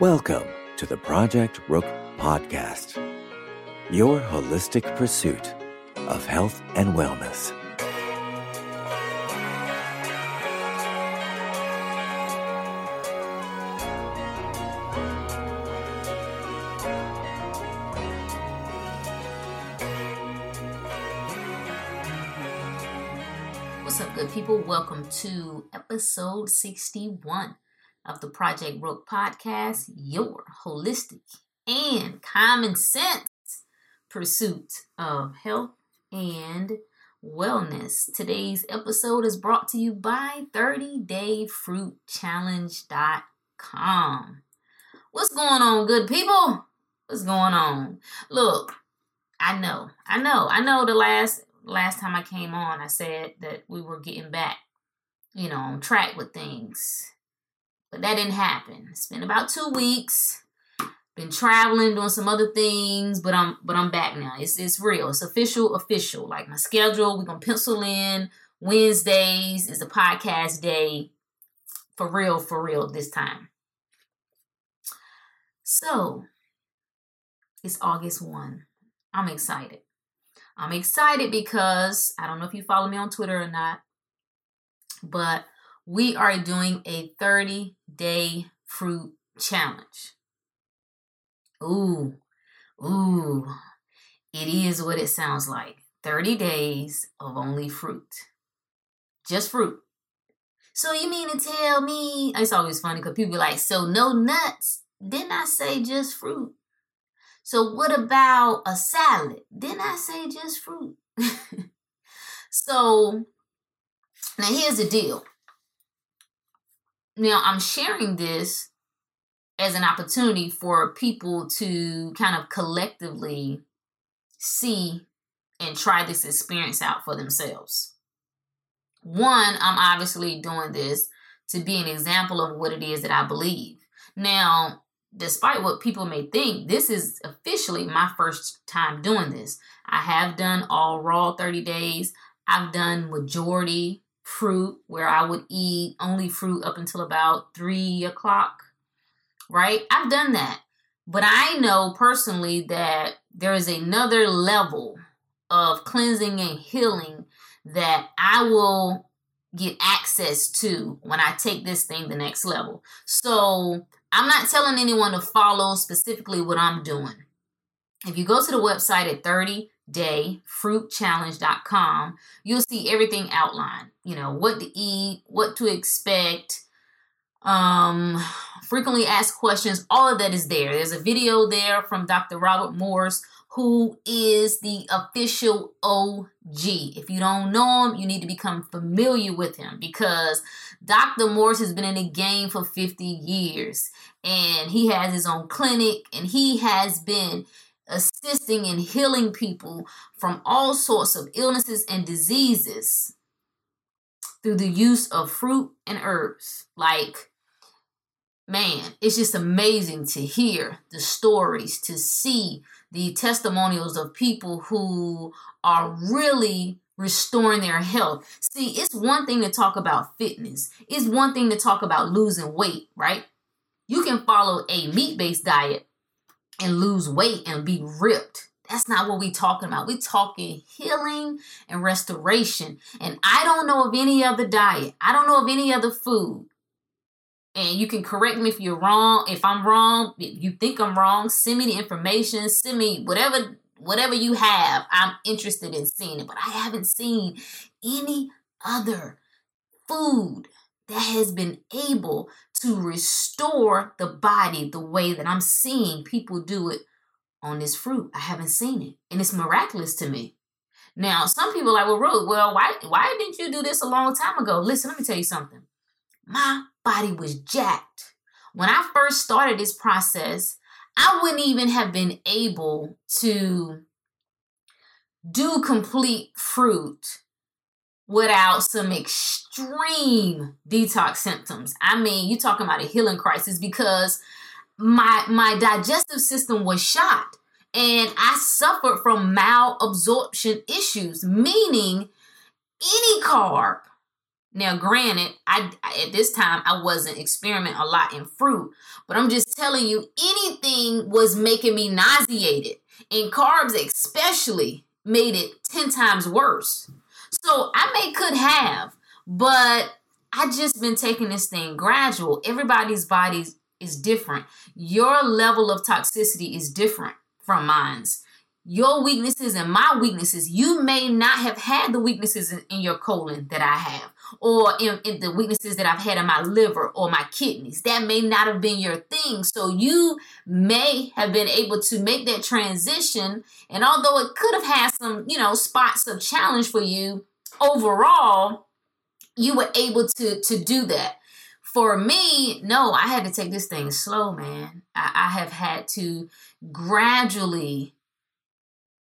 Welcome to the Project Rook Podcast, your holistic pursuit of health and wellness. What's up, good people? Welcome to episode 61 of the Project Rook podcast, your holistic and common sense pursuit of health and wellness. Today's episode is brought to you by 30dayfruitchallenge.com. What's going on, good people? What's going on? Look, I know, I know, I know the last last time I came on, I said that we were getting back, you know, on track with things. But that didn't happen. It's been about two weeks. Been traveling, doing some other things, but I'm but I'm back now. It's it's real. It's official, official. Like my schedule, we're gonna pencil in Wednesdays is a podcast day. For real, for real this time. So it's August 1. I'm excited. I'm excited because I don't know if you follow me on Twitter or not, but we are doing a 30 day fruit challenge. Ooh, ooh, it is what it sounds like 30 days of only fruit. Just fruit. So you mean to tell me? It's always funny because people like, so no nuts. Didn't I say just fruit? So what about a salad? Didn't I say just fruit? so now here's the deal. Now I'm sharing this as an opportunity for people to kind of collectively see and try this experience out for themselves. One, I'm obviously doing this to be an example of what it is that I believe. Now, despite what people may think, this is officially my first time doing this. I have done all raw 30 days. I've done majority fruit where I would eat only fruit up until about three o'clock, right? I've done that. But I know personally that there is another level of cleansing and healing that I will get access to when I take this thing the next level. So I'm not telling anyone to follow specifically what I'm doing. If you go to the website at 30dayfruitchallenge.com, you'll see everything outlined. You know, what to eat, what to expect, um, frequently asked questions, all of that is there. There's a video there from Dr. Robert Morse who is the official OG. If you don't know him, you need to become familiar with him because Dr. Morse has been in the game for 50 years and he has his own clinic and he has been assisting and healing people from all sorts of illnesses and diseases through the use of fruit and herbs. Like, man, it's just amazing to hear the stories, to see the testimonials of people who are really restoring their health. See, it's one thing to talk about fitness, it's one thing to talk about losing weight, right? You can follow a meat based diet and lose weight and be ripped. That's not what we're talking about. We're talking healing and restoration. And I don't know of any other diet, I don't know of any other food and you can correct me if you're wrong. If I'm wrong, if you think I'm wrong, send me the information, send me whatever whatever you have. I'm interested in seeing it, but I haven't seen any other food that has been able to restore the body the way that I'm seeing people do it on this fruit. I haven't seen it, and it's miraculous to me. Now, some people are like, well, Rook, well, why why didn't you do this a long time ago? Listen, let me tell you something. My body was jacked. When I first started this process, I wouldn't even have been able to do complete fruit without some extreme detox symptoms. I mean, you're talking about a healing crisis because my my digestive system was shot and I suffered from malabsorption issues, meaning any carb Now, granted, I at this time I wasn't experimenting a lot in fruit, but I'm just telling you, anything was making me nauseated, and carbs especially made it ten times worse. So I may could have, but I just been taking this thing gradual. Everybody's bodies is different. Your level of toxicity is different from mine's your weaknesses and my weaknesses, you may not have had the weaknesses in, in your colon that I have, or in, in, the weaknesses that I've had in my liver or my kidneys. That may not have been your thing. So you may have been able to make that transition. And although it could have had some, you know, spots of challenge for you, overall, you were able to to do that. For me, no, I had to take this thing slow, man. I, I have had to gradually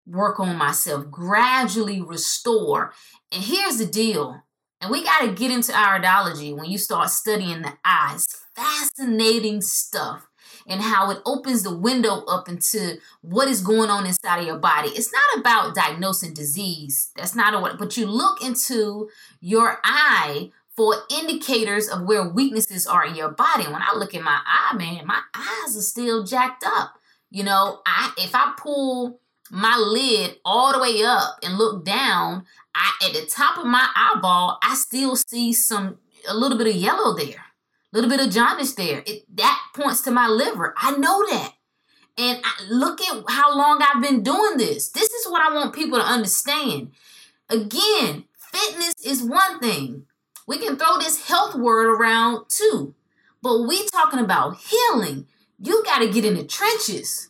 work on myself, gradually restore. And here's the deal. And we got to get into iridology when you start studying the eyes. Fascinating stuff and how it opens the window up into what is going on inside of your body. It's not about diagnosing disease. That's not what, but you look into your eye for indicators of where weaknesses are in your body. When I look at my eye, man, my eyes are still jacked up. You know, I if I pull my lid all the way up and look down, I at the top of my eyeball, I still see some a little bit of yellow there, a little bit of jaundice there. It, that points to my liver. I know that. And I, look at how long I've been doing this. This is what I want people to understand. Again, fitness is one thing. We can throw this health word around too. But we talking about healing. You got to get in the trenches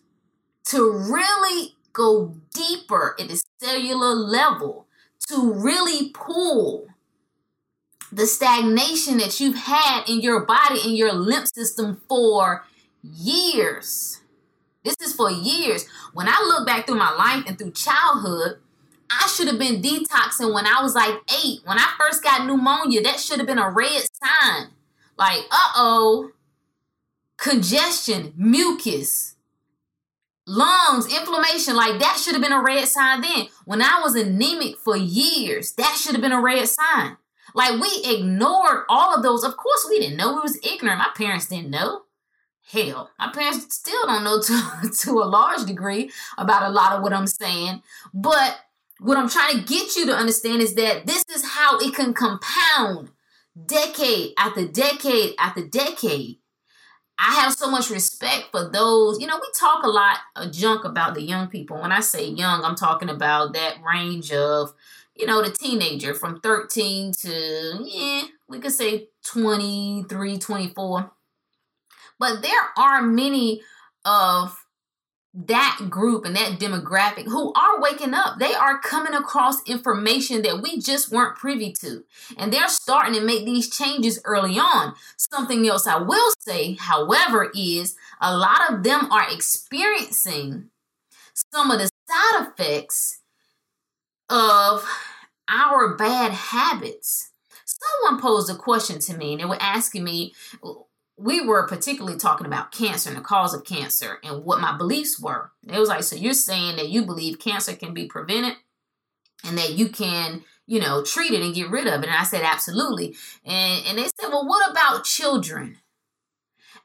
to really go deeper at the cellular level to really pull the stagnation that you've had in your body in your lymph system for years. This is for years. When I look back through my life and through childhood, I should have been detoxing when I was like eight. When I first got pneumonia, that should have been a red sign. Like, uh oh, congestion, mucus lungs, inflammation, like that should have been a red sign then. When I was anemic for years, that should have been a red sign. Like we ignored all of those. Of course, we didn't know. We was ignorant. My parents didn't know. Hell, my parents still don't know to, to a large degree about a lot of what I'm saying. But what I'm trying to get you to understand is that this is how it can compound decade after decade after decade. I have so much respect for those. You know, we talk a lot of junk about the young people. When I say young, I'm talking about that range of, you know, the teenager from 13 to, yeah, we could say 23, 24. But there are many of that group and that demographic who are waking up. They are coming across information that we just weren't privy to. And they're starting to make these changes early on. Something else I will say, however, is a lot of them are experiencing some of the side effects of our bad habits. Someone posed a question to me and they were asking me, we were particularly talking about cancer and the cause of cancer and what my beliefs were. It was like, so you're saying that you believe cancer can be prevented and that you can, you know, treat it and get rid of it. And I said, absolutely. And, and they said, well, what about children?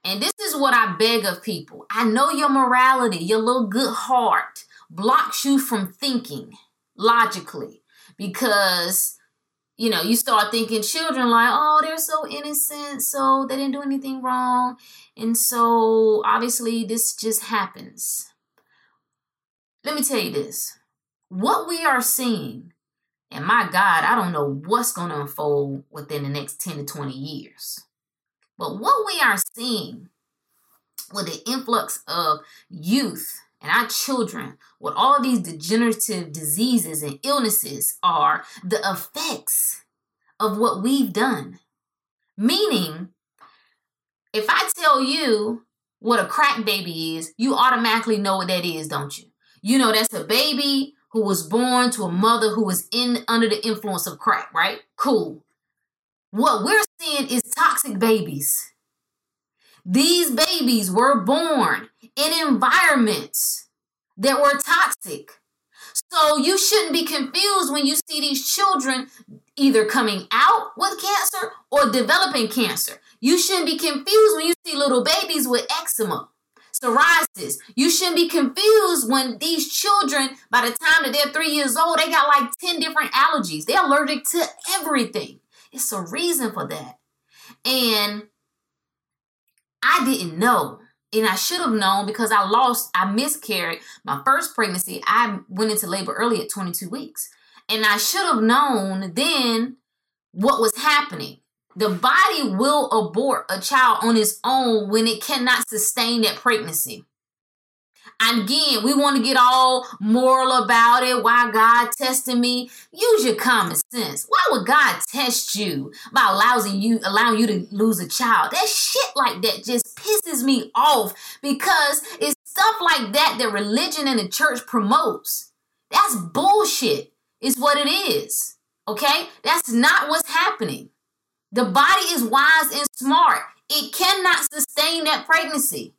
And this is what I beg of people. I know your morality, your little good heart blocks you from thinking logically because you know, you start thinking children like, oh, they're so innocent, so they didn't do anything wrong. And so obviously this just happens. Let me tell you this what we are seeing, and my God, I don't know what's going to unfold within the next 10 to 20 years. But what we are seeing with the influx of youth and our children with all these degenerative diseases and illnesses are the effects of what we've done. Meaning, if I tell you what a crack baby is, you automatically know what that is, don't you? You know that's a baby who was born to a mother who was in under the influence of crack, right? Cool. What we're seeing is toxic babies. These babies were born in environments that were toxic. So you shouldn't be confused when you see these children either coming out with cancer or developing cancer. You shouldn't be confused when you see little babies with eczema, psoriasis. You shouldn't be confused when these children, by the time that they're three years old, they got like 10 different allergies. They're allergic to everything. It's a reason for that. And I didn't know. And I should have known because I lost, I miscarried my first pregnancy. I went into labor early at 22 weeks. And I should have known then what was happening. The body will abort a child on its own when it cannot sustain that pregnancy. Again, we want to get all moral about it. Why God testing me? Use your common sense. Why would God test you by allowing you allowing you to lose a child? That shit like that just pisses me off because it's stuff like that that religion and the church promotes. That's bullshit. Is what it is. Okay? That's not what's happening. The body is wise and smart. It cannot sustain that pregnancy.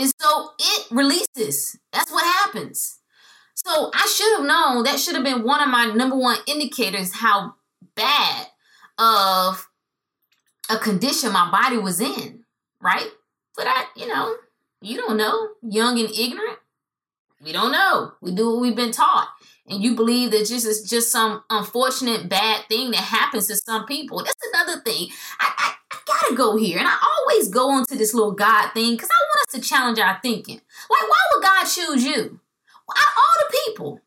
And so it releases. That's what happens. So I should have known that should have been one of my number one indicators how bad of a condition my body was in, right? But I, you know, you don't know, young and ignorant. We don't know. We do what we've been taught. And you believe that just is just some unfortunate bad thing that happens to some people. That's another thing. I, I, I gotta go here. And I always go into this little God thing because I to challenge our thinking. Like, why would God choose you? Why, all the people.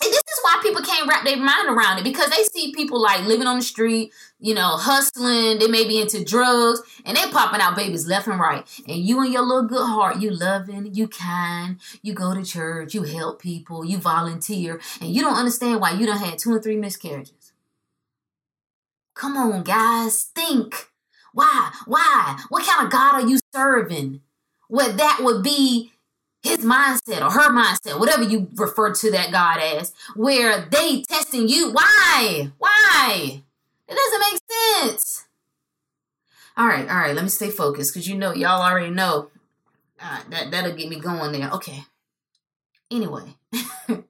And this is why people can't wrap their mind around it because they see people like living on the street, you know, hustling, they may be into drugs, and they popping out babies left and right. And you and your little good heart, you loving, you kind, you go to church, you help people, you volunteer, and you don't understand why you don't had two and three miscarriages. Come on, guys, think. Why? Why? What kind of God are you serving? What that would be his mindset or her mindset, whatever you refer to that God as, where they testing you. Why? Why? It doesn't make sense. All right, all right, let me stay focused because you know, y'all already know uh, that, that'll get me going there. Okay. Anyway, the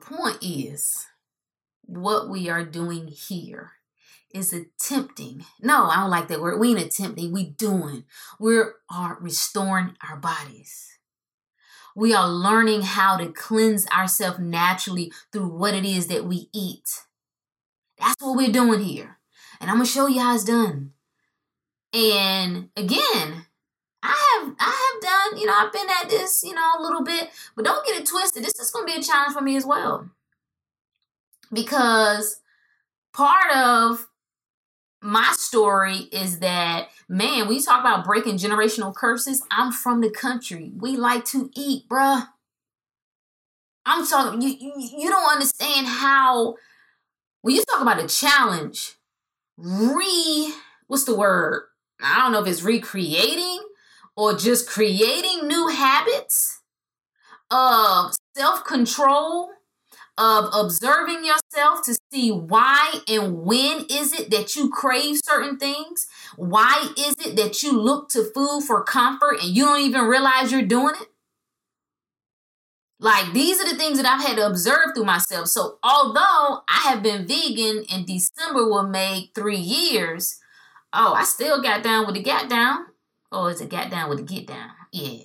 point is what we are doing here is attempting. No, I don't like that word. We ain't attempting. We doing. We are restoring our bodies. We are learning how to cleanse ourselves naturally through what it is that we eat. That's what we're doing here. And I'm gonna show you how it's done. And again, I have I have done, you know, I've been at this, you know, a little bit, but don't get it twisted. This is gonna be a challenge for me as well. Because part of my story is that man, we talk about breaking generational curses. I'm from the country. We like to eat, bruh. I'm talking. You, you don't understand how when you talk about a challenge. Re what's the word? I don't know if it's recreating or just creating new habits of self control of observing yourself to see why and when is it that you crave certain things? Why is it that you look to food for comfort and you don't even realize you're doing it? Like these are the things that I've had to observe through myself. So although I have been vegan in December will make three years, oh, I still got down with the get down. Or is it got down with the get down? Yeah.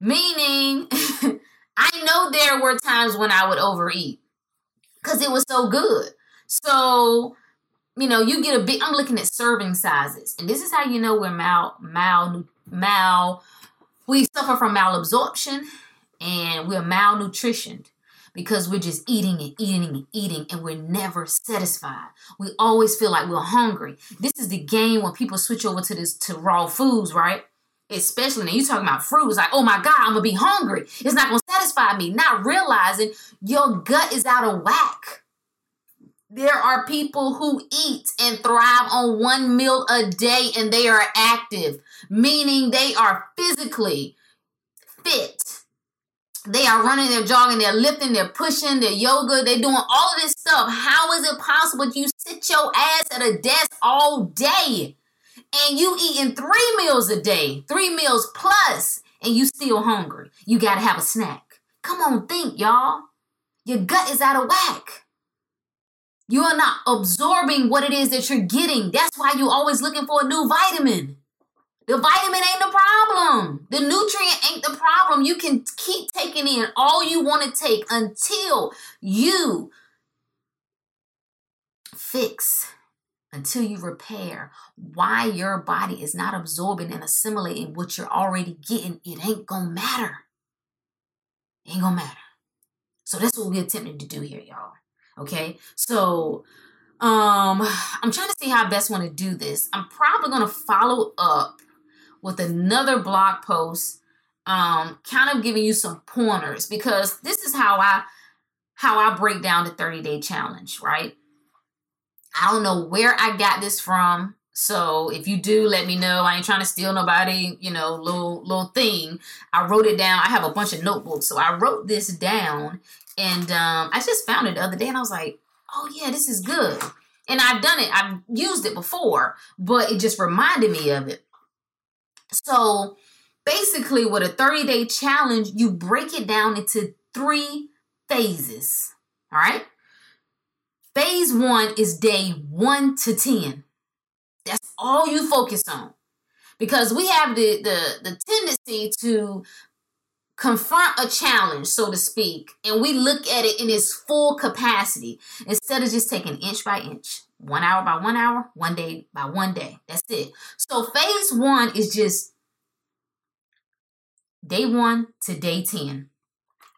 Meaning I know there were times when I would overeat because it was so good. So, you know, you get a big, I'm looking at serving sizes. And this is how you know we're mal, mal, mal, we suffer from malabsorption and we're malnutritioned because we're just eating and eating and eating and we're never satisfied. We always feel like we're hungry. This is the game when people switch over to this to raw foods, right? Especially now you talking about fruit, it's like, oh my God, I'm gonna be hungry. It's not gonna satisfy me. Not realizing your gut is out of whack. There are people who eat and thrive on one meal a day and they are active, meaning they are physically fit. They are running, they're jogging, they're lifting, they're pushing, they're yoga, they're doing all of this stuff. How is it possible you sit your ass at a desk all day? And you eating three meals a day, three meals plus, and you still hungry. You got to have a snack. Come on, think, y'all. Your gut is out of whack. You are not absorbing what it is that you're getting. That's why you're always looking for a new vitamin. The vitamin ain't the problem. The nutrient ain't the problem. You can keep taking in all you want to take until you fix, until you repair why your body is not absorbing and assimilating what you're already getting. It ain't gonna matter. It ain't gonna matter. So that's what we're attempting to do here, y'all. Okay. So um I'm trying to see how I best want to do this. I'm probably gonna follow up with another blog post um kind of giving you some pointers because this is how I how I break down the 30 day challenge, right? I don't know where I got this from. So if you do, let me know. I ain't trying to steal nobody, you know, little little thing. I wrote it down. I have a bunch of notebooks, so I wrote this down, and um, I just found it the other day, and I was like, oh yeah, this is good. And I've done it. I've used it before, but it just reminded me of it. So basically, with a 30 day challenge, you break it down into three phases. All right. Phase one is day one to 10. That's all you focus on. Because we have the, the, the tendency to confront a challenge, so to speak, and we look at it in its full capacity instead of just taking inch by inch, one hour by one hour, one day by one day. That's it. So phase one is just day one to day 10,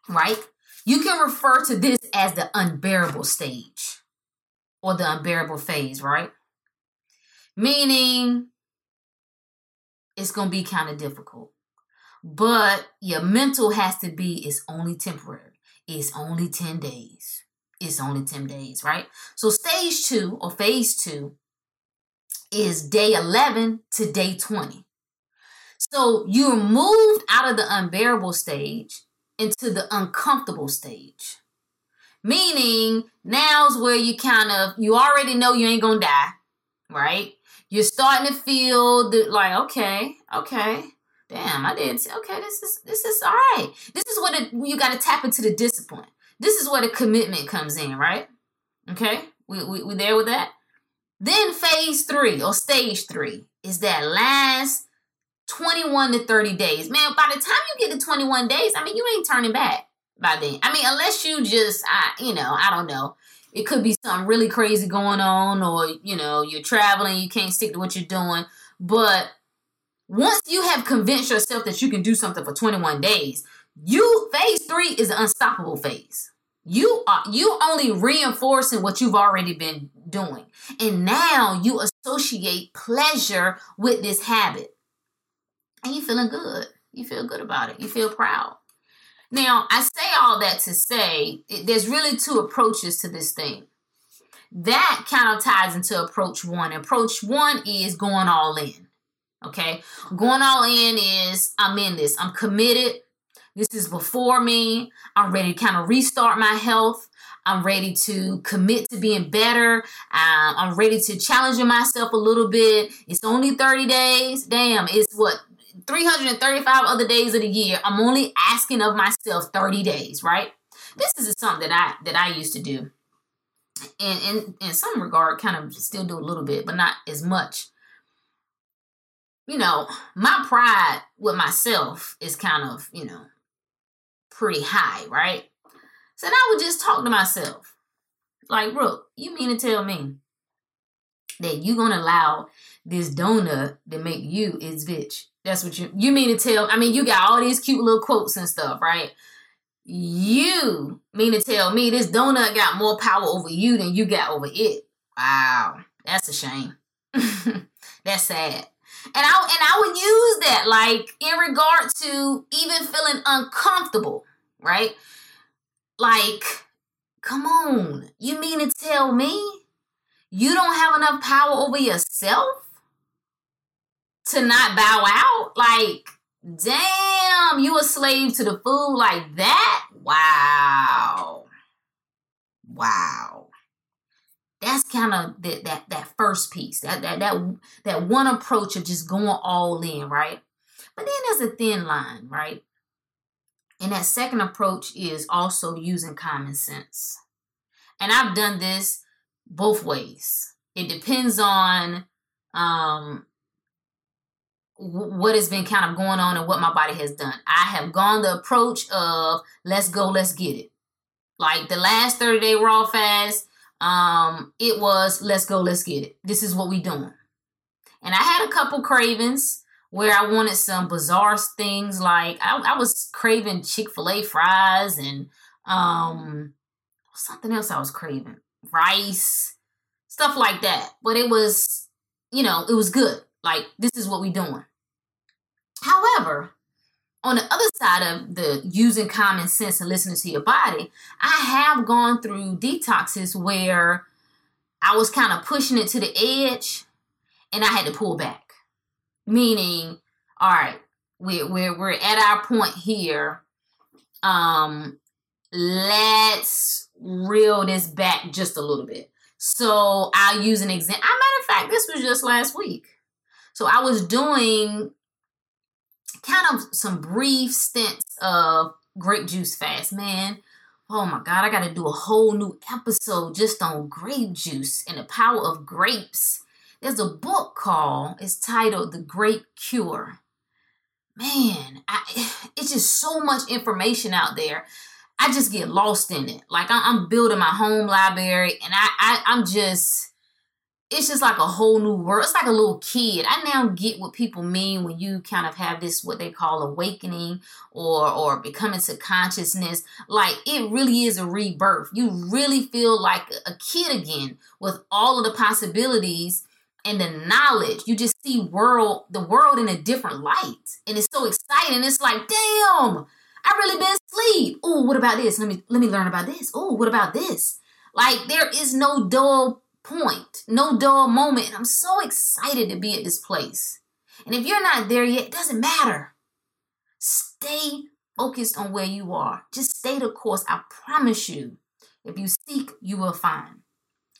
right? You can refer to this as the unbearable stage or the unbearable phase, right? Meaning it's going to be kind of difficult. But your mental has to be it's only temporary. It's only 10 days. It's only 10 days, right? So stage 2 or phase 2 is day 11 to day 20. So you're moved out of the unbearable stage into the uncomfortable stage. Meaning now's where you kind of you already know you ain't gonna die, right? You're starting to feel that like, okay, okay, damn, I did okay, this is this is all right. This is what it, you gotta tap into the discipline. This is where the commitment comes in, right? Okay, we, we, we there with that? Then phase three or stage three is that last 21 to 30 days. Man, by the time you get to 21 days, I mean, you ain't turning back by then. I mean, unless you just, I, you know, I don't know. It could be something really crazy going on, or you know, you're traveling, you can't stick to what you're doing. But once you have convinced yourself that you can do something for 21 days, you phase three is the unstoppable phase. You are you only reinforcing what you've already been doing. And now you associate pleasure with this habit. And you feeling good. You feel good about it. You feel proud. Now, I say all that to say there's really two approaches to this thing. That kind of ties into approach one. Approach one is going all in. Okay. Going all in is I'm in this, I'm committed. This is before me. I'm ready to kind of restart my health. I'm ready to commit to being better. Um, I'm ready to challenge myself a little bit. It's only 30 days. Damn, it's what 335 other days of the year, I'm only asking of myself 30 days, right? This is something that I that I used to do. And in, in some regard, kind of still do a little bit, but not as much. You know, my pride with myself is kind of, you know, pretty high, right? So I would just talk to myself. Like, Rook, you mean to tell me that you're gonna allow this donut to make you its bitch? That's what you you mean to tell. I mean, you got all these cute little quotes and stuff, right? You mean to tell me this donut got more power over you than you got over it? Wow, that's a shame. that's sad. And I and I would use that like in regard to even feeling uncomfortable, right? Like, come on, you mean to tell me you don't have enough power over yourself? To not bow out? Like, damn, you a slave to the food like that? Wow. Wow. That's kind of that that that first piece. That that that that one approach of just going all in, right? But then there's a thin line, right? And that second approach is also using common sense. And I've done this both ways. It depends on um, what has been kind of going on and what my body has done. I have gone the approach of let's go, let's get it. Like the last 30 day raw fast, um, it was let's go, let's get it. This is what we doing. And I had a couple cravings where I wanted some bizarre things like I, I was craving Chick-fil-A fries and um something else I was craving. Rice, stuff like that. But it was, you know, it was good. Like this is what we doing. However, on the other side of the using common sense and listening to your body, I have gone through detoxes where I was kind of pushing it to the edge and I had to pull back. Meaning, all right, we're we're we're at our point here. Um, let's reel this back just a little bit. So I'll use an example. matter of fact, this was just last week. So I was doing kind of some brief stints of grape juice fast, man. Oh my God, I got to do a whole new episode just on grape juice and the power of grapes. There's a book called, it's titled The Grape Cure. Man, I, it's just so much information out there. I just get lost in it. Like I'm building my home library and I, I I'm just it's just like a whole new world. It's like a little kid. I now get what people mean when you kind of have this what they call awakening or or becoming to consciousness. Like it really is a rebirth. You really feel like a kid again with all of the possibilities and the knowledge. You just see world the world in a different light. And it's so exciting. It's like, damn, I really been asleep. Oh, what about this? Let me let me learn about this. Oh, what about this? Like there is no dull point, no dull moment. I'm so excited to be at this place. And if you're not there yet, it doesn't matter. Stay focused on where you are. Just stay the course. I promise you, if you seek, you will find.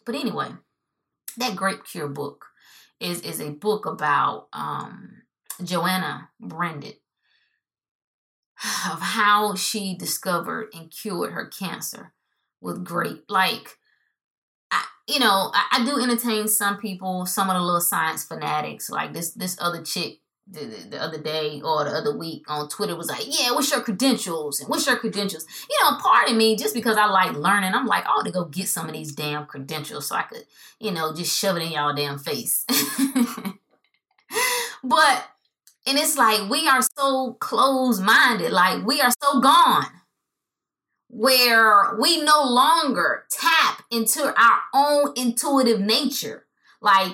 But anyway, that Grape Cure book is, is a book about um, Joanna Bradenden of how she discovered and cured her cancer with grape. Like, you know, I, I, do entertain some people, some of the little science fanatics, like this this other chick the, the, the, other day or the other week on Twitter was like, yeah, what's your credentials? And what's your credentials? You know, part of me, just because I like learning, I'm like, I ought to go get some of these damn credentials so I could, you know, just shove it in y'all damn face. but, and it's like, we are so closed minded, like, we are so gone where we no longer tap into our own intuitive nature. Like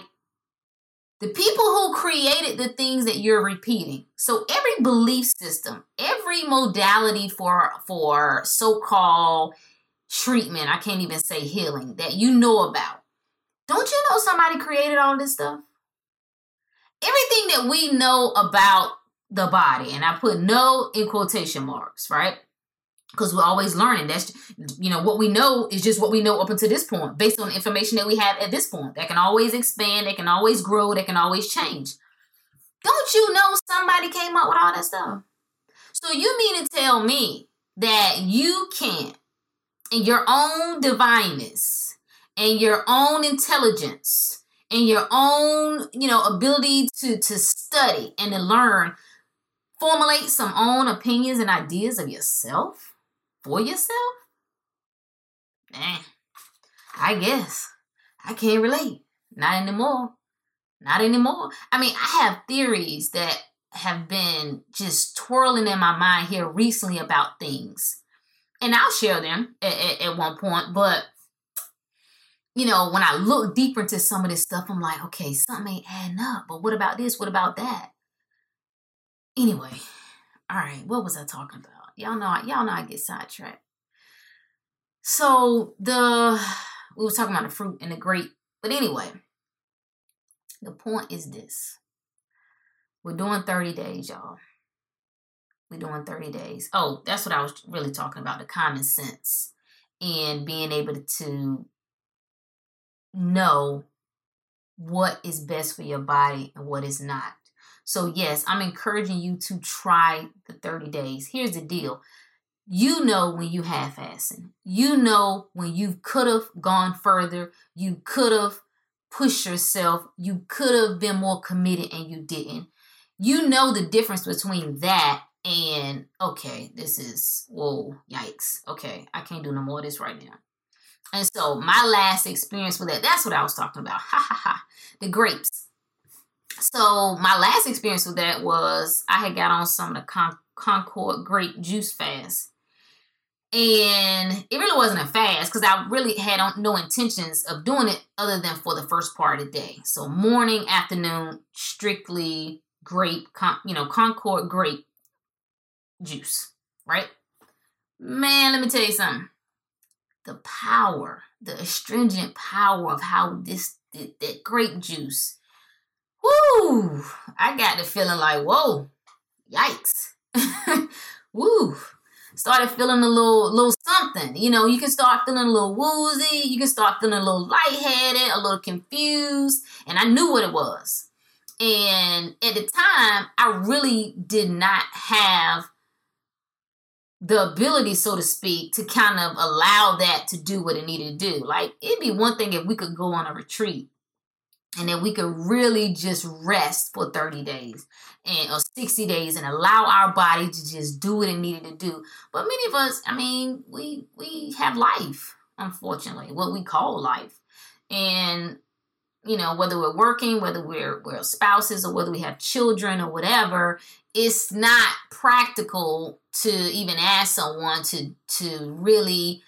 the people who created the things that you're repeating. So every belief system, every modality for for so-called treatment, I can't even say healing that you know about. Don't you know somebody created all this stuff? Everything that we know about the body, and I put no in quotation marks, right? Because we're always learning. That's you know what we know is just what we know up until this point, based on information that we have at this point. That can always expand, that can always grow, that can always change. Don't you know somebody came up with all that stuff? So you mean to tell me that you can't, in your own divineness, and your own intelligence, and your own you know ability to to study and to learn, formulate some own opinions and ideas of yourself? For yourself? I guess. I can't relate. Not anymore. Not anymore. I mean, I have theories that have been just twirling in my mind here recently about things. And I'll share them at, at, at one point. But, you know, when I look deeper into some of this stuff, I'm like, okay, something ain't adding up. But what about this? What about that? Anyway, all right, what was I talking about? Y'all know, y'all know I get sidetracked. So the we were talking about the fruit and the grape, but anyway, the point is this: we're doing thirty days, y'all. We're doing thirty days. Oh, that's what I was really talking about—the common sense and being able to know what is best for your body and what is not. So, yes, I'm encouraging you to try the 30 days. Here's the deal you know when you half assing. You know when you could have gone further. You could have pushed yourself. You could have been more committed and you didn't. You know the difference between that and okay, this is whoa, yikes. Okay, I can't do no more of this right now. And so my last experience with that, that's what I was talking about. Ha ha ha. The grapes. So my last experience with that was I had got on some of the Con- Concord grape juice fast. And it really wasn't a fast because I really had no intentions of doing it other than for the first part of the day. So morning, afternoon, strictly grape, you know, Concord grape juice, right? Man, let me tell you something. The power, the astringent power of how this that grape juice, whoo! I got the feeling like, whoa, yikes, woo! Started feeling a little, little something. You know, you can start feeling a little woozy. You can start feeling a little lightheaded, a little confused, and I knew what it was. And at the time, I really did not have the ability, so to speak, to kind of allow that to do what it needed to do. Like, it'd be one thing if we could go on a retreat and then we could really just rest for 30 days and or 60 days and allow our body to just do what it needed to do. But many of us, I mean, we we have life, unfortunately, what we call life. And you know, whether we're working, whether we're we're spouses or whether we have children or whatever, it's not practical to even ask someone to to really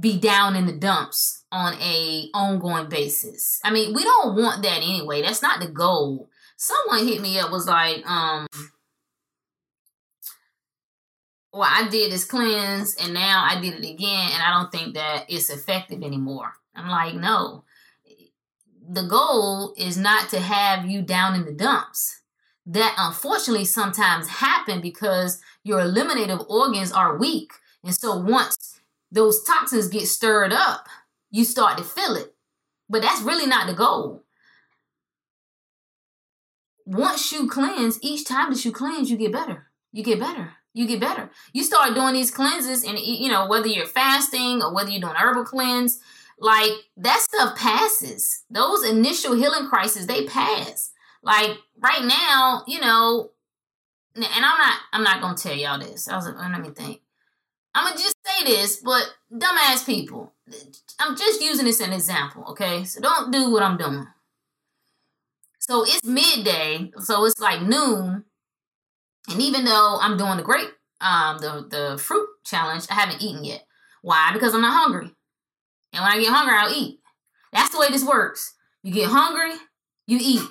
be down in the dumps on a ongoing basis. I mean, we don't want that anyway. That's not the goal. Someone hit me up was like, um well, I did this cleanse and now I did it again and I don't think that it's effective anymore. I'm like, no. The goal is not to have you down in the dumps that unfortunately sometimes happen because your eliminative organs are weak. And so once those toxins get stirred up, you start to feel it. But that's really not the goal. Once you cleanse, each time that you cleanse, you get better. You get better. You get better. You start doing these cleanses, and you know, whether you're fasting or whether you're doing herbal cleanse, like that stuff passes. Those initial healing crises, they pass. Like right now, you know, and I'm not I'm not gonna tell y'all this. I was let me think. I'm gonna just say this, but dumbass people. I'm just using this as an example, okay? So don't do what I'm doing. So it's midday, so it's like noon, and even though I'm doing the grape, um, the the fruit challenge, I haven't eaten yet. Why? Because I'm not hungry. And when I get hungry, I'll eat. That's the way this works. You get hungry, you eat.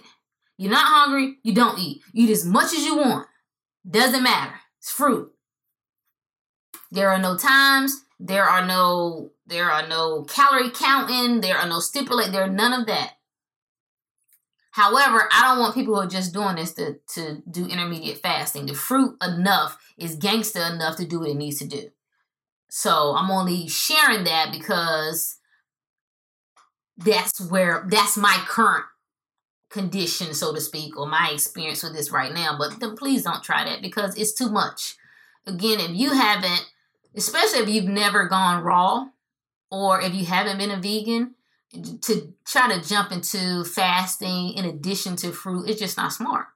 You're not hungry, you don't eat. You eat as much as you want. Doesn't matter. It's fruit. There are no times. There are no there are no calorie counting. There are no stipulate. There are none of that. However, I don't want people who are just doing this to, to do intermediate fasting. The fruit enough is gangster enough to do what it needs to do. So I'm only sharing that because that's where that's my current condition, so to speak, or my experience with this right now. But then please don't try that because it's too much. Again, if you haven't, especially if you've never gone raw or if you haven't been a vegan, to try to jump into fasting in addition to fruit, it's just not smart.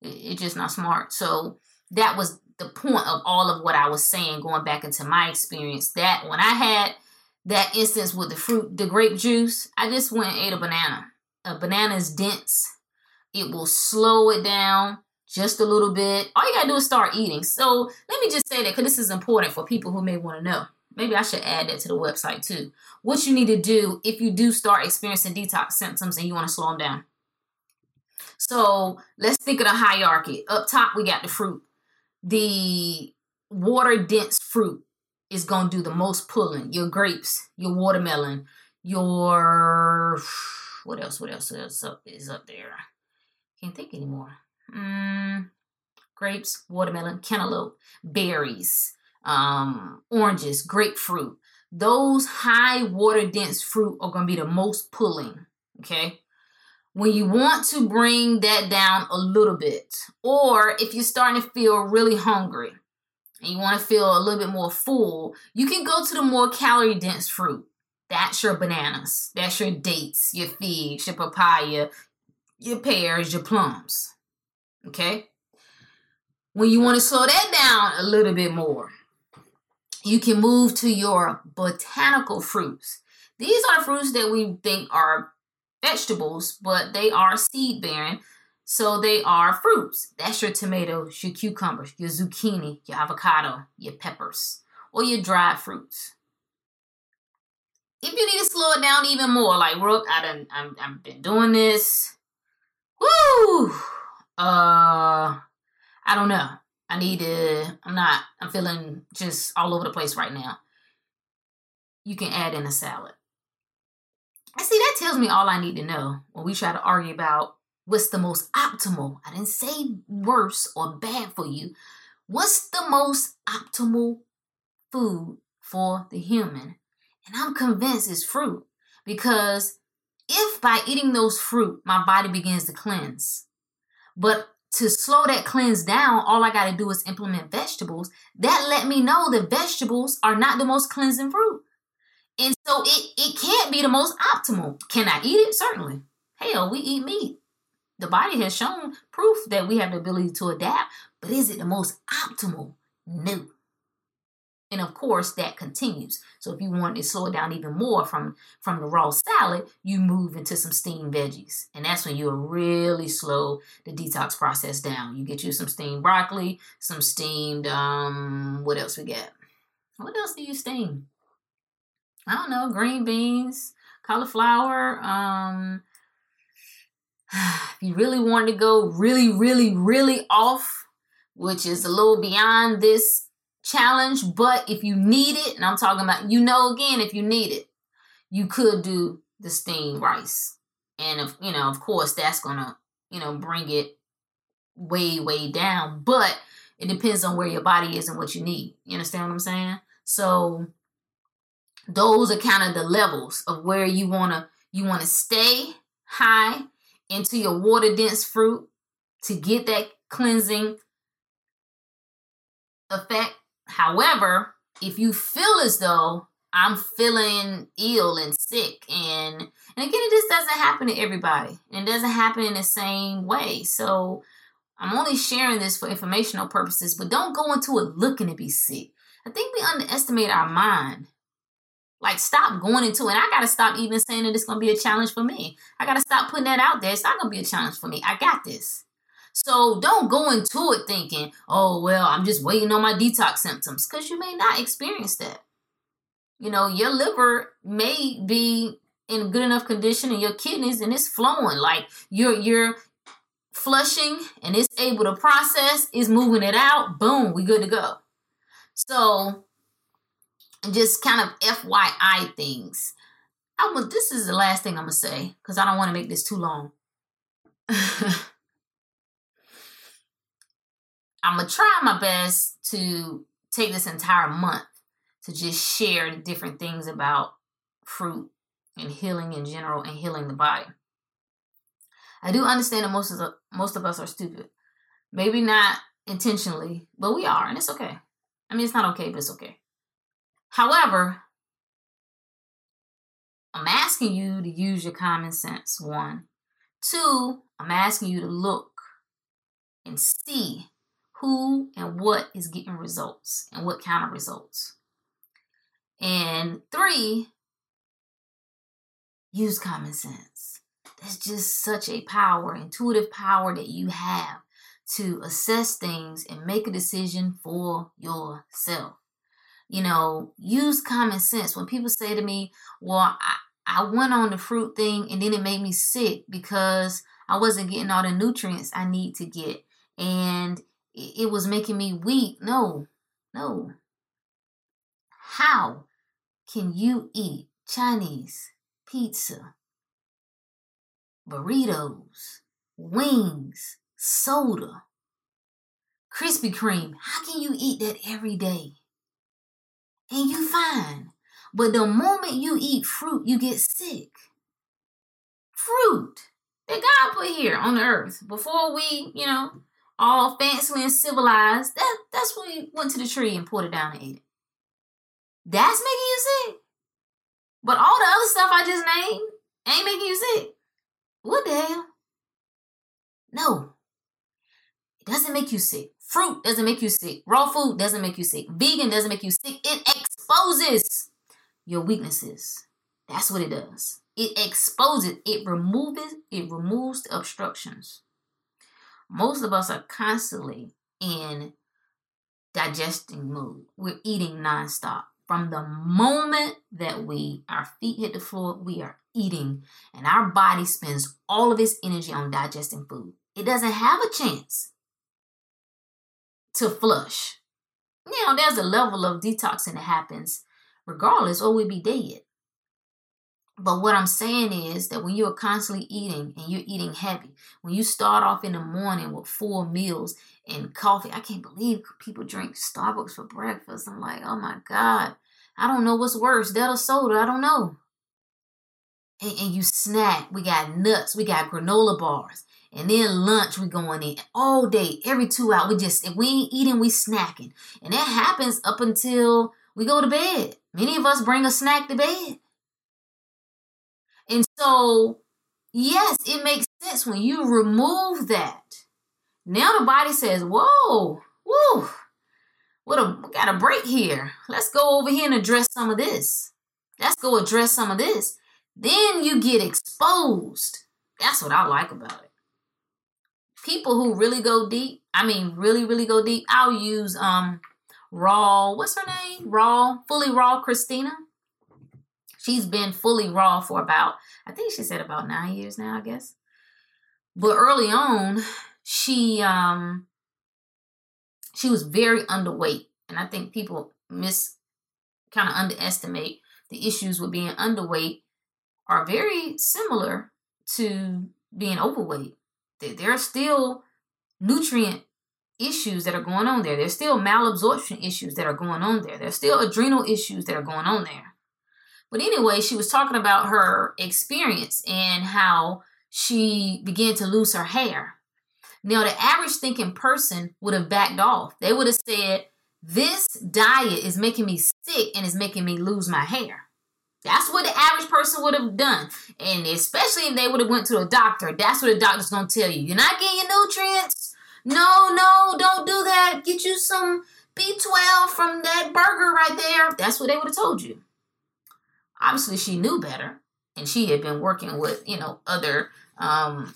It's just not smart. So that was the point of all of what I was saying, going back into my experience. That when I had that instance with the fruit, the grape juice, I just went and ate a banana a banana is dense. It will slow it down just a little bit. All you gotta do is start eating. So let me just say that because this is important for people who may want to know. Maybe I should add that to the website too. What you need to do if you do start experiencing detox symptoms and you want to slow them down. So let's think of the hierarchy. Up top, we got the fruit. The water dense fruit is to do the most pulling. Your grapes, your watermelon, your what else? What else is up is up there? Can't think anymore. Mm, grapes, watermelon, cantaloupe, berries, um, oranges, grapefruit. Those high water dense fruit are going to be the most pulling. Okay. When you want to bring that down a little bit, or if you're starting to feel really hungry, and you want to feel a little bit more full, you can go to the more calorie dense fruit. That's your bananas. That's your dates, your figs, your papaya, your pears, your plums. Okay? When you want to slow that down a little bit more, you can move to your botanical fruits. These are fruits that we think are vegetables, but they are seed bearing. So they are fruits. That's your tomatoes, your cucumbers, your zucchini, your avocado, your peppers, or your dried fruits. If you need to slow it down even more, like Rook, I done, I'm, I've been doing this. Woo! Uh, I don't know. I need to, I'm not, I'm feeling just all over the place right now. You can add in a salad. I see that tells me all I need to know when we try to argue about what's the most optimal. I didn't say worse or bad for you. What's the most optimal food for the human? And I'm convinced it's fruit because if by eating those fruit my body begins to cleanse, but to slow that cleanse down, all I got to do is implement vegetables. That let me know that vegetables are not the most cleansing fruit. And so it, it can't be the most optimal. Can I eat it? Certainly. Hell, we eat meat. The body has shown proof that we have the ability to adapt, but is it the most optimal? No. And of course, that continues. So if you want to slow it down even more from, from the raw salad, you move into some steamed veggies. And that's when you'll really slow the detox process down. You get you some steamed broccoli, some steamed, um, what else we got? What else do you steam? I don't know, green beans, cauliflower. Um, if you really want to go really, really, really off, which is a little beyond this challenge, but if you need it, and I'm talking about, you know, again, if you need it, you could do the steamed rice. And if, you know, of course, that's gonna, you know, bring it way, way down. But it depends on where your body is and what you need. You understand what I'm saying? So those are kind of the levels of where you wanna you wanna stay high into your water dense fruit to get that cleansing effect However, if you feel as though I'm feeling ill and sick and and again it just doesn't happen to everybody. It doesn't happen in the same way. So I'm only sharing this for informational purposes, but don't go into it looking to be sick. I think we underestimate our mind. Like stop going into it. And I gotta stop even saying that it's gonna be a challenge for me. I gotta stop putting that out there. It's not gonna be a challenge for me. I got this. So don't go into it thinking, oh, well, I'm just waiting on my detox symptoms because you may not experience that. You know, your liver may be in good enough condition and your kidneys and it's flowing. Like you're you're flushing and it's able to process is moving it out boom we good to go. So just kind of fyi things. I'm this is the last thing i'm gonna say because i don't want to make this too long I'm gonna try my best to take this entire month to just share different things about fruit and healing in general and healing the body. I do understand that most of the, most of us are stupid. Maybe not intentionally, but we are, and it's okay. I mean, it's not okay, but it's okay. However, I'm asking you to use your common sense. One, two, I'm asking you to look and see who and what is getting results and what kind of results. And three, use common sense. That's just such a power, intuitive power that you have to assess things and make a decision for yourself. You know, use common sense. When people say to me, Well, I, I went on the fruit thing and then it made me sick because I wasn't getting all the nutrients I need to get. And it was making me weak. No, no. How can you eat Chinese pizza, burritos, wings, soda, Krispy Kreme? How can you eat that every day? And you fine. But the moment you eat fruit, you get sick. Fruit that God put here on the earth before we, you know, all fancy and civilized. That that's when we went to the tree and pulled it down and ate it. That's making you sick. But all the other stuff I just named ain't making you sick. What the hell? No. It doesn't make you sick. Fruit doesn't make you sick. Raw food doesn't make you sick. Vegan doesn't make you sick. It exposes your weaknesses. That's what it does. It exposes, it removes, it removes the obstructions. Most of us are constantly in digesting mode. We're eating nonstop. From the moment that we our feet hit the floor, we are eating, and our body spends all of its energy on digesting food. It doesn't have a chance to flush. Now, there's a level of detoxing that happens regardless, or we'd be dead. But what I'm saying is that when you're constantly eating and you're eating heavy, when you start off in the morning with four meals and coffee, I can't believe people drink Starbucks for breakfast. I'm like, oh my God, I don't know what's worse, that or soda. I don't know. And, and you snack. We got nuts, we got granola bars. And then lunch, we going in all day, every two hours. We just, if we ain't eating, we snacking. And that happens up until we go to bed. Many of us bring a snack to bed. And so, yes, it makes sense when you remove that. Now the body says, whoa, whoa, what a got a break here. Let's go over here and address some of this. Let's go address some of this. Then you get exposed. That's what I like about it. People who really go deep, I mean really, really go deep, I'll use um raw, what's her name? Raw, fully raw Kristina. She's been fully raw for about, I think she said about nine years now, I guess. But early on, she um she was very underweight. And I think people miss kind of underestimate the issues with being underweight are very similar to being overweight. There are still nutrient issues that are going on there. There's still malabsorption issues that are going on there. There's still adrenal issues that are going on there. But anyway, she was talking about her experience and how she began to lose her hair. Now, the average thinking person would have backed off. They would have said, This diet is making me sick and is making me lose my hair. That's what the average person would have done. And especially if they would have went to a doctor, that's what the doctor's gonna tell you. You're not getting your nutrients. No, no, don't do that. Get you some B12 from that burger right there. That's what they would have told you. Obviously, she knew better. And she had been working with, you know, other um,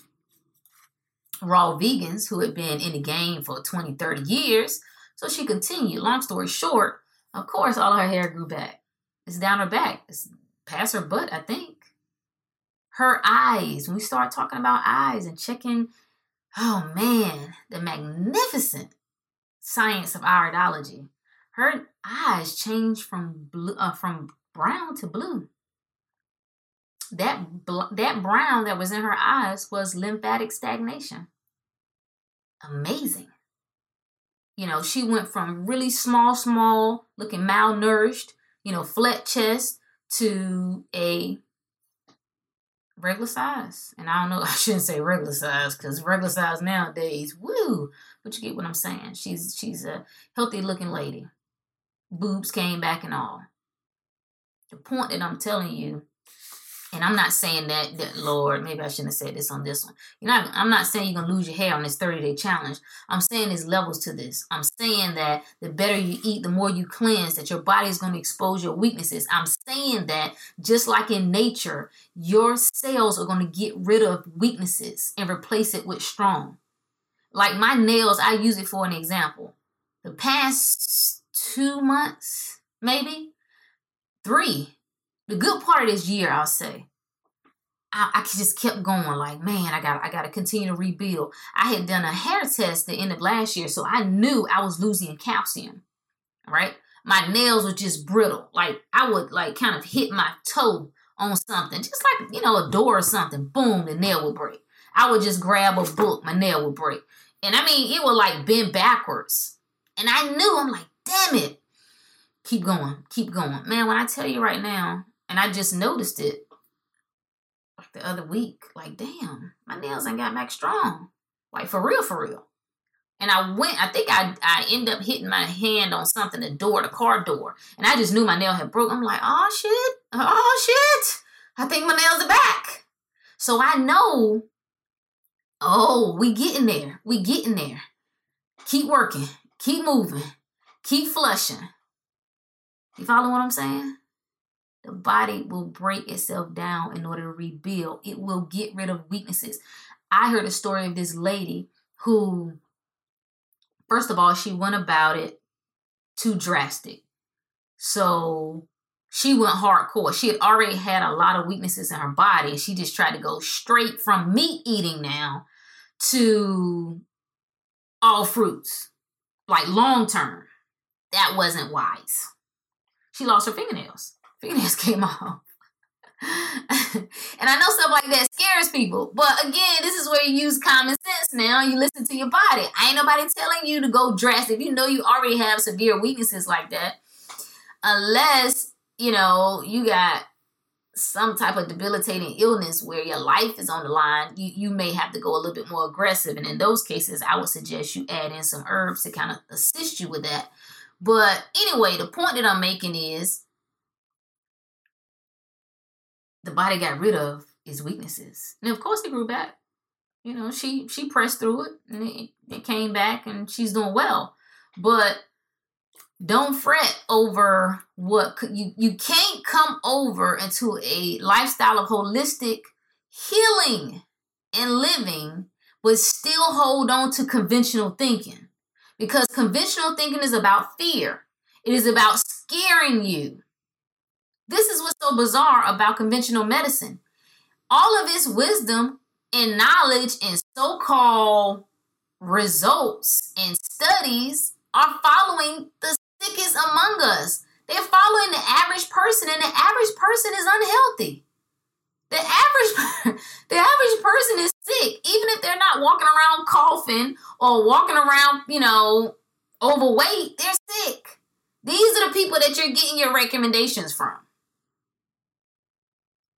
raw vegans who had been in the game for 20, 30 years. So she continued. Long story short, of course, all her hair grew back. It's down her back. It's past her butt, I think. Her eyes, when we start talking about eyes and checking, oh man, the magnificent science of iridology. Her eyes changed from blue, uh, from brown to blue. That bl- that brown that was in her eyes was lymphatic stagnation. Amazing. You know, she went from really small, small, looking malnourished you know, flat chest to a regular size. And I don't know, I shouldn't say regular size because regular size nowadays, woo. But you get what I'm saying. She's she's a healthy looking lady. Boobs came back and all. The point that I'm telling you and I'm not saying that, that Lord, maybe I shouldn't have said this on this one. You know, I'm not saying you're gonna lose your hair on this 30 day challenge. I'm saying there's levels to this. I'm saying that the better you eat, the more you cleanse, that your body is gonna expose your weaknesses. I'm saying that just like in nature, your cells are gonna get rid of weaknesses and replace it with strong. Like my nails, I use it for an example. The past two months, maybe three, the good part of this year, I'll say, I, I just kept going. Like, man, I got I got to continue to rebuild. I had done a hair test the end of last year, so I knew I was losing calcium. Right, my nails were just brittle. Like I would like kind of hit my toe on something, just like you know a door or something. Boom, the nail would break. I would just grab a book, my nail would break. And I mean, it would like bend backwards. And I knew, I'm like, damn it. Keep going, keep going. Man, when I tell you right now, and I just noticed it like the other week. Like, damn, my nails ain't got back strong. Like for real, for real. And I went, I think I I end up hitting my hand on something, the door, the car door. And I just knew my nail had broke. I'm like, oh shit, oh shit. I think my nails are back. So I know, oh, we getting there. We getting there. Keep working. Keep moving. Keep flushing. You follow what I'm saying? The body will break itself down in order to rebuild. It will get rid of weaknesses. I heard a story of this lady who, first of all, she went about it too drastic. So she went hardcore. She had already had a lot of weaknesses in her body. She just tried to go straight from meat eating now to all fruits, like long term. That wasn't wise. She lost her fingernails. Fingernails came off. and I know stuff like that scares people. But again, this is where you use common sense now. You listen to your body. ain't nobody telling you to go drastic. If you know you already have severe weaknesses like that. Unless, you know, you got some type of debilitating illness where your life is on the line, you, you may have to go a little bit more aggressive. And in those cases, I would suggest you add in some herbs to kind of assist you with that. But anyway, the point that I'm making is the body got rid of its weaknesses. And of course it grew back. You know, she she pressed through it and it, it came back and she's doing well. But don't fret over what you you can't come over into a lifestyle of holistic healing and living but still hold on to conventional thinking because conventional thinking is about fear it is about scaring you this is what's so bizarre about conventional medicine. All of its wisdom and knowledge and so called results and studies are following the sickest among us. They're following the average person, and the average person is unhealthy. The average, the average person is sick, even if they're not walking around coughing or walking around, you know, overweight. They're sick. These are the people that you're getting your recommendations from.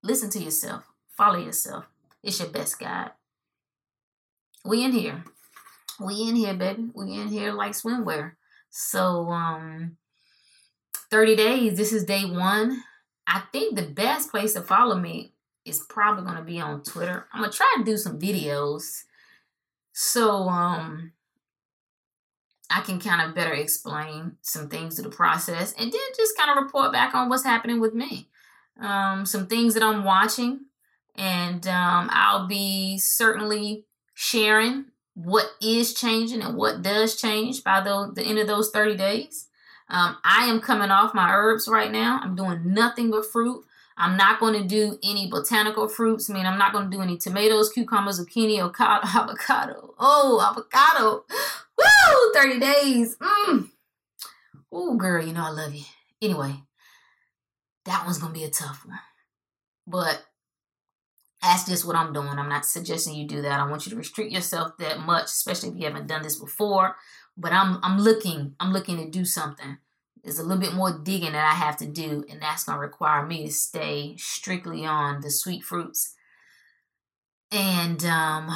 Listen to yourself. Follow yourself. It's your best guide. We in here. We in here, baby. We in here like swimwear. So um 30 days. This is day one. I think the best place to follow me is probably gonna be on Twitter. I'm gonna try to do some videos. So um I can kind of better explain some things to the process and then just kind of report back on what's happening with me um, some things that I'm watching, and um, I'll be certainly sharing what is changing and what does change by the, the end of those 30 days. Um, I am coming off my herbs right now. I'm doing nothing but fruit. I'm not going to do any botanical fruits. I mean, I'm not going to do any tomatoes, cucumbers, zucchini, avocado. Oh, avocado. Woo! 30 days. Mmm. Oh, girl, you know I love you. Anyway, that one's gonna be a tough one. But that's just what I'm doing. I'm not suggesting you do that. I want you to restrict yourself that much, especially if you haven't done this before. But I'm I'm looking, I'm looking to do something. There's a little bit more digging that I have to do, and that's gonna require me to stay strictly on the sweet fruits. And um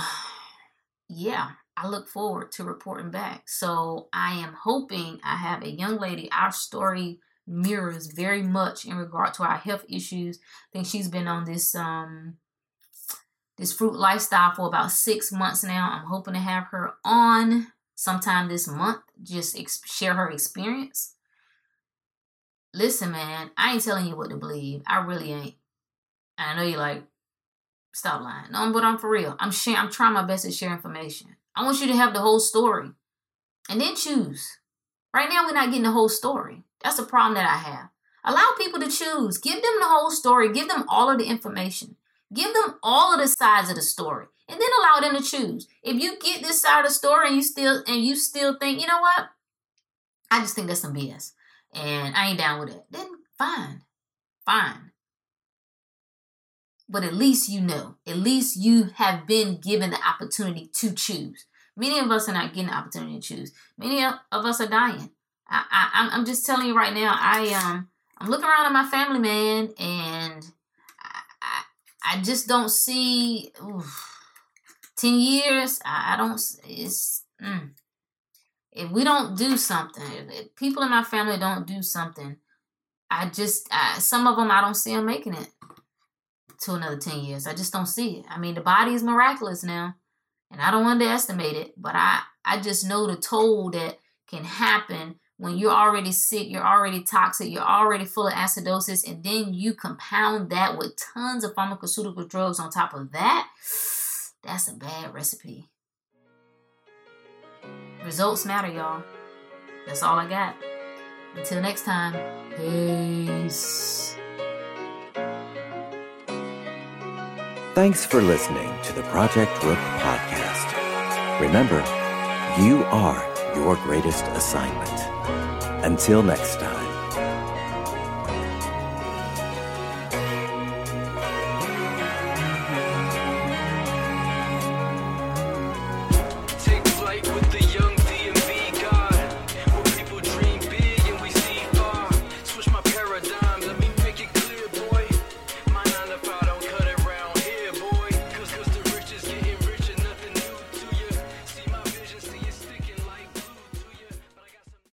yeah, I look forward to reporting back. So I am hoping I have a young lady, our story mirrors very much in regard to our health issues. I think she's been on this um this fruit lifestyle for about six months now. I'm hoping to have her on sometime this month, just ex- share her experience. Listen, man, I ain't telling you what to believe. I really ain't. And I know you're like, stop lying. No, but I'm for real. I'm sharing. I'm trying my best to share information. I want you to have the whole story, and then choose. Right now, we're not getting the whole story. That's a problem that I have. Allow people to choose. Give them the whole story. Give them all of the information. Give them all of the sides of the story. And then allow them to choose. If you get this side of the story and you still and you still think, you know what? I just think that's some BS. And I ain't down with it. Then fine. Fine. But at least you know. At least you have been given the opportunity to choose. Many of us are not getting the opportunity to choose. Many of us are dying. I, I I'm just telling you right now. I um I'm looking around at my family, man, and I I, I just don't see oof, ten years. I, I don't. It's mm, if we don't do something, if people in my family don't do something, I just I, some of them I don't see them making it to another 10 years. I just don't see it. I mean, the body is miraculous now, and I don't underestimate it, but I I just know the toll that can happen when you're already sick, you're already toxic, you're already full of acidosis, and then you compound that with tons of pharmaceutical drugs on top of that. That's a bad recipe. Results matter, y'all. That's all I got. Until next time, peace. Thanks for listening to the Project Rook podcast. Remember, you are your greatest assignment. Until next time.